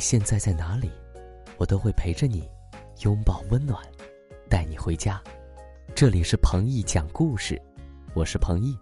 现在在哪里，我都会陪着你，拥抱温暖，带你回家。这里是彭毅讲故事，我是彭毅，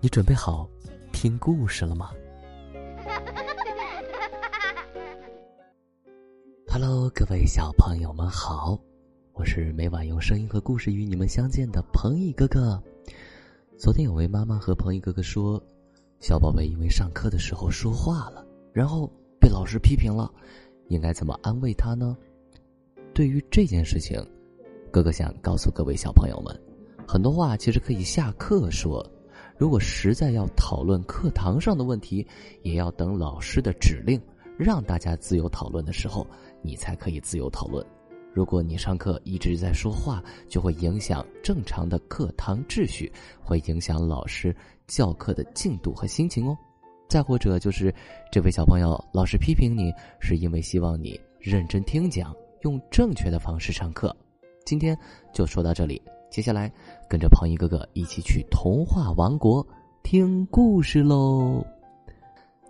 你准备好听故事了吗？Hello，各位小朋友们好，我是每晚用声音和故事与你们相见的彭毅哥哥。昨天有位妈妈和彭毅哥哥说，小宝贝因为上课的时候说话了，然后。被老师批评了，应该怎么安慰他呢？对于这件事情，哥哥想告诉各位小朋友们，很多话其实可以下课说。如果实在要讨论课堂上的问题，也要等老师的指令，让大家自由讨论的时候，你才可以自由讨论。如果你上课一直在说话，就会影响正常的课堂秩序，会影响老师教课的进度和心情哦。再或者就是，这位小朋友老师批评你，是因为希望你认真听讲，用正确的方式上课。今天就说到这里，接下来跟着庞毅哥哥一起去童话王国听故事喽。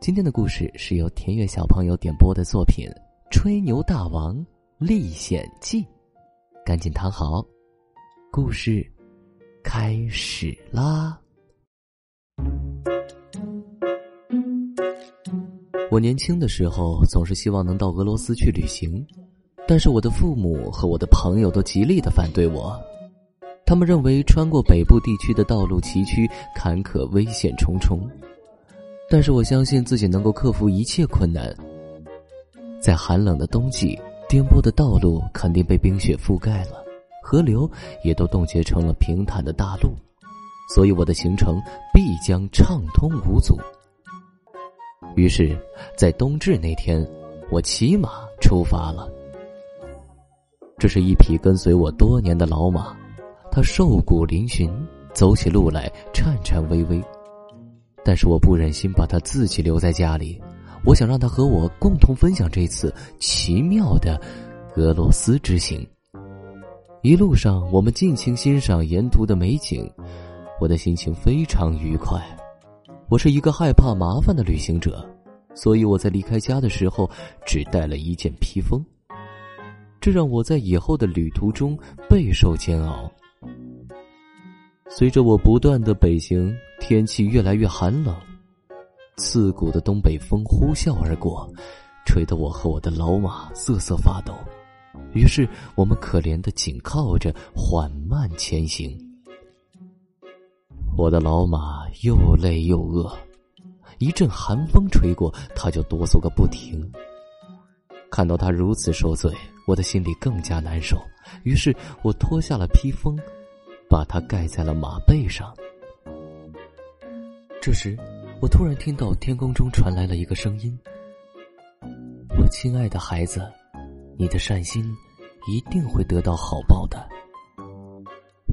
今天的故事是由田悦小朋友点播的作品《吹牛大王历险记》，赶紧躺好，故事开始啦。我年轻的时候总是希望能到俄罗斯去旅行，但是我的父母和我的朋友都极力的反对我。他们认为穿过北部地区的道路崎岖坎坷、危险重重，但是我相信自己能够克服一切困难。在寒冷的冬季，颠簸的道路肯定被冰雪覆盖了，河流也都冻结成了平坦的大陆，所以我的行程必将畅通无阻。于是，在冬至那天，我骑马出发了。这是一匹跟随我多年的老马，它瘦骨嶙峋，走起路来颤颤巍巍。但是我不忍心把它自己留在家里，我想让它和我共同分享这次奇妙的俄罗斯之行。一路上，我们尽情欣赏沿途的美景，我的心情非常愉快。我是一个害怕麻烦的旅行者，所以我在离开家的时候只带了一件披风，这让我在以后的旅途中备受煎熬。随着我不断的北行，天气越来越寒冷，刺骨的东北风呼啸而过，吹得我和我的老马瑟瑟发抖。于是我们可怜的紧靠着，缓慢前行。我的老马又累又饿，一阵寒风吹过，他就哆嗦个不停。看到他如此受罪，我的心里更加难受。于是我脱下了披风，把它盖在了马背上。这时，我突然听到天空中传来了一个声音：“我亲爱的孩子，你的善心一定会得到好报的。”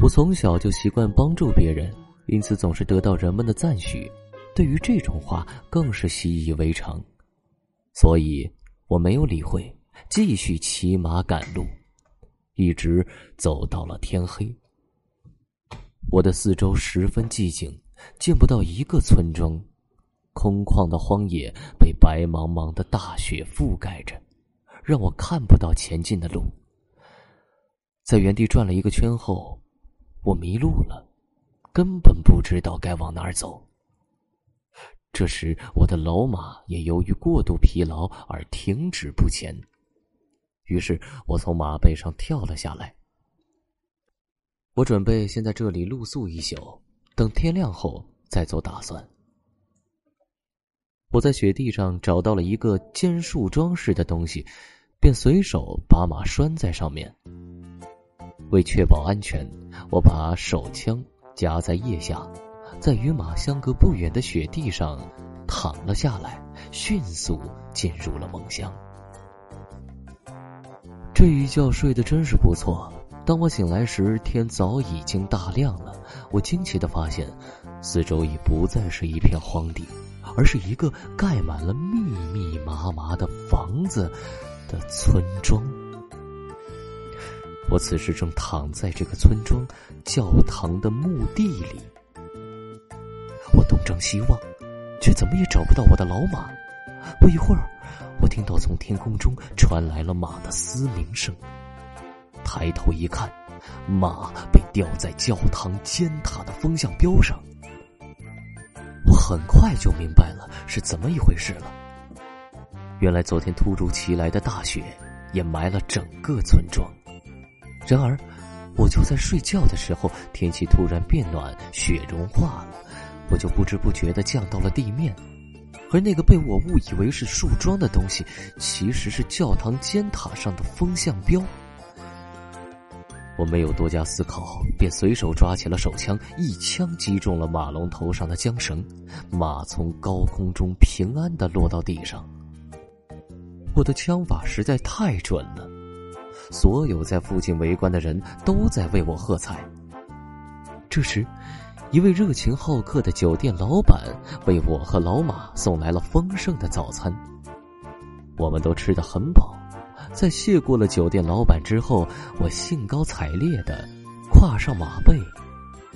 我从小就习惯帮助别人。因此，总是得到人们的赞许，对于这种话更是习以为常。所以，我没有理会，继续骑马赶路，一直走到了天黑。我的四周十分寂静，见不到一个村庄，空旷的荒野被白茫茫的大雪覆盖着，让我看不到前进的路。在原地转了一个圈后，我迷路了。根本不知道该往哪儿走。这时，我的老马也由于过度疲劳而停止不前。于是我从马背上跳了下来。我准备先在这里露宿一宿，等天亮后再做打算。我在雪地上找到了一个尖树桩似的东西，便随手把马拴在上面。为确保安全，我把手枪。夹在腋下，在与马相隔不远的雪地上躺了下来，迅速进入了梦乡。这一觉睡得真是不错。当我醒来时，天早已经大亮了。我惊奇的发现，四周已不再是一片荒地，而是一个盖满了密密麻麻的房子的村庄。我此时正躺在这个村庄教堂的墓地里，我东张西望，却怎么也找不到我的老马。不一会儿，我听到从天空中传来了马的嘶鸣声。抬头一看，马被吊在教堂尖塔的风向标上。我很快就明白了是怎么一回事了。原来昨天突如其来的大雪掩埋了整个村庄。然而，我就在睡觉的时候，天气突然变暖，雪融化了，我就不知不觉的降到了地面。而那个被我误以为是树桩的东西，其实是教堂尖塔上的风向标。我没有多加思考，便随手抓起了手枪，一枪击中了马龙头上的缰绳，马从高空中平安的落到地上。我的枪法实在太准了，所有在附近围观的人都在为我喝彩。这时，一位热情好客的酒店老板为我和老马送来了丰盛的早餐，我们都吃得很饱。在谢过了酒店老板之后，我兴高采烈的跨上马背，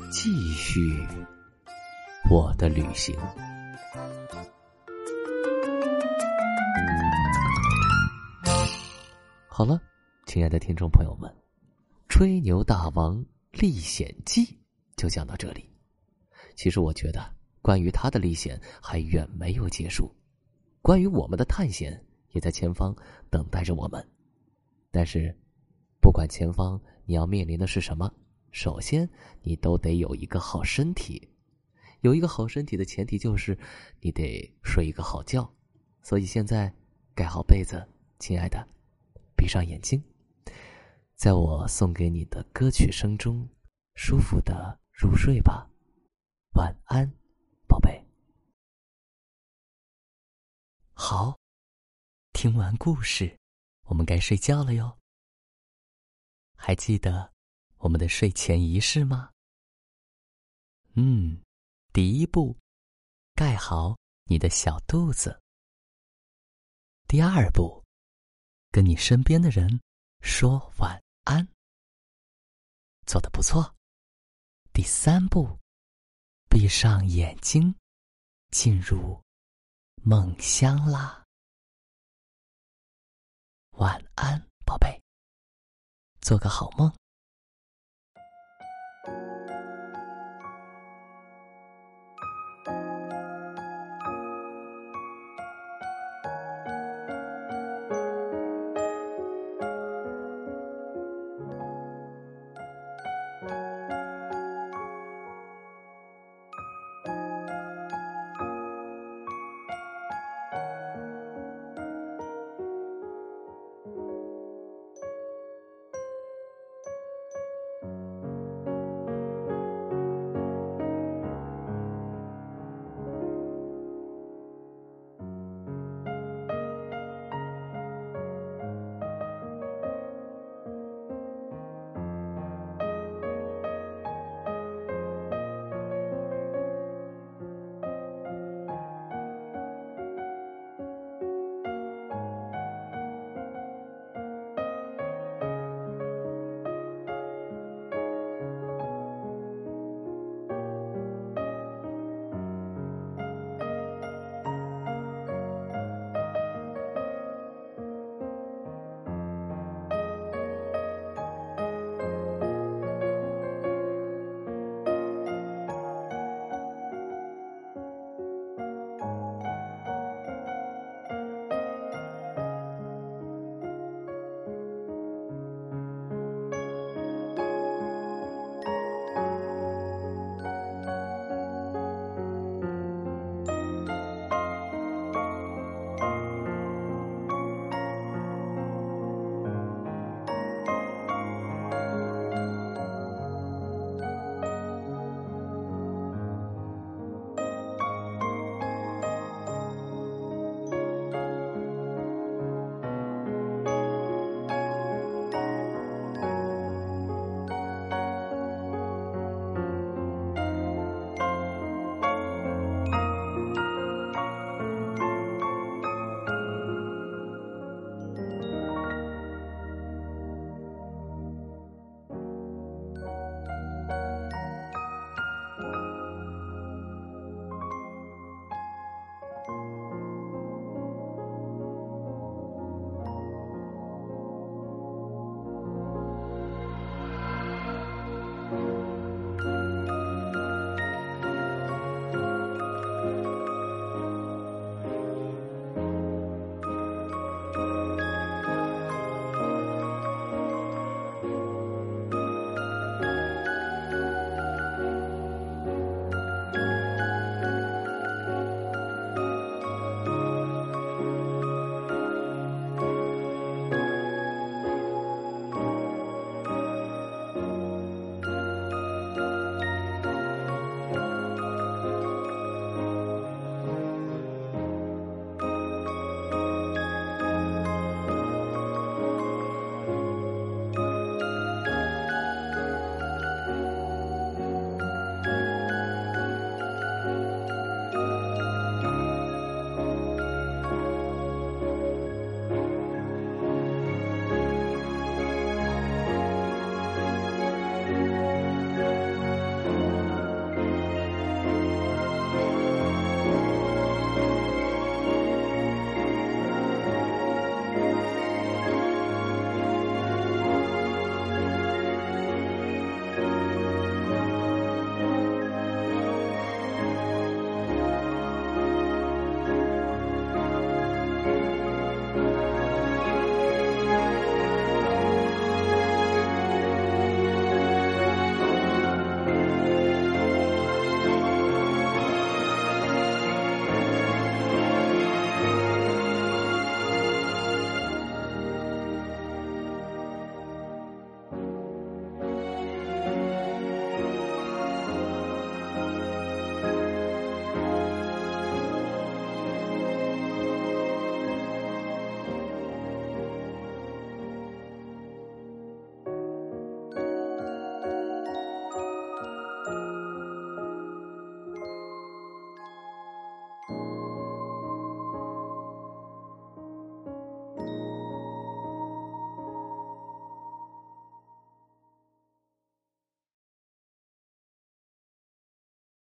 继续我的旅行。好了，亲爱的听众朋友们，《吹牛大王历险记》就讲到这里。其实我觉得，关于他的历险还远没有结束，关于我们的探险。也在前方等待着我们，但是，不管前方你要面临的是什么，首先你都得有一个好身体。有一个好身体的前提就是你得睡一个好觉。所以现在盖好被子，亲爱的，闭上眼睛，在我送给你的歌曲声中，舒服的入睡吧。晚安，宝贝。好。听完故事，我们该睡觉了哟。还记得我们的睡前仪式吗？嗯，第一步，盖好你的小肚子。第二步，跟你身边的人说晚安。做得不错。第三步，闭上眼睛，进入梦乡啦。晚安，宝贝，做个好梦。